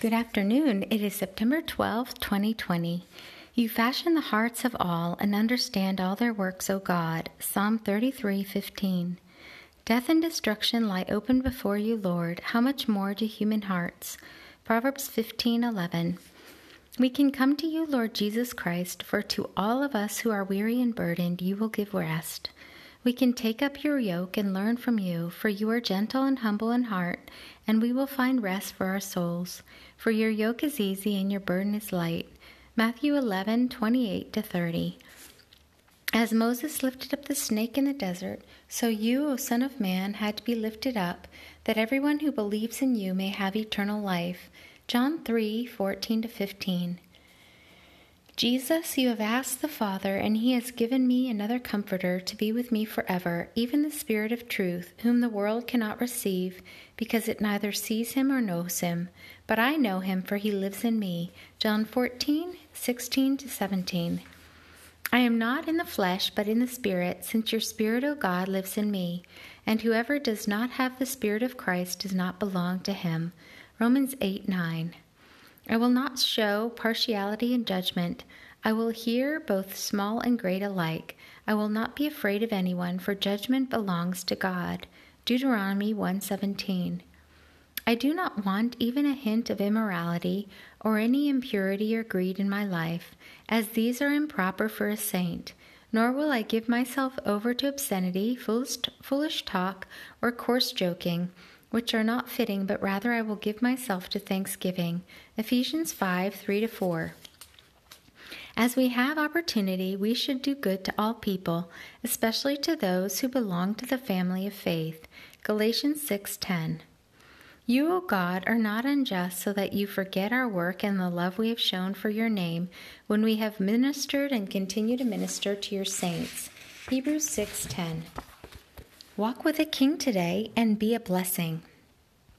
Good afternoon. It is September 12th, 2020. You fashion the hearts of all and understand all their works, O God. Psalm 33:15. Death and destruction lie open before you, Lord. How much more do human hearts? Proverbs 15:11. We can come to you, Lord Jesus Christ, for to all of us who are weary and burdened, you will give rest. We can take up your yoke and learn from you, for you are gentle and humble in heart, and we will find rest for our souls. For your yoke is easy and your burden is light. Matthew 11, 28 to 30. As Moses lifted up the snake in the desert, so you, O Son of Man, had to be lifted up, that everyone who believes in you may have eternal life. John 3, 14 to 15. Jesus, you have asked the Father, and he has given me another Comforter to be with me forever, even the Spirit of truth, whom the world cannot receive, because it neither sees him or knows him. But I know him, for he lives in me. John 14, 16 to 17. I am not in the flesh, but in the Spirit, since your Spirit, O God, lives in me. And whoever does not have the Spirit of Christ does not belong to him. Romans 8, 9. I will not show partiality in judgment. I will hear both small and great alike. I will not be afraid of anyone, for judgment belongs to God. Deuteronomy 1:17. I do not want even a hint of immorality or any impurity or greed in my life, as these are improper for a saint. Nor will I give myself over to obscenity, foolish, foolish talk, or coarse joking which are not fitting, but rather I will give myself to thanksgiving. Ephesians 5 3 4. As we have opportunity, we should do good to all people, especially to those who belong to the family of faith. Galatians 6:10. You, O God, are not unjust so that you forget our work and the love we have shown for your name when we have ministered and continue to minister to your saints. Hebrews 6:10. Walk with a king today and be a blessing.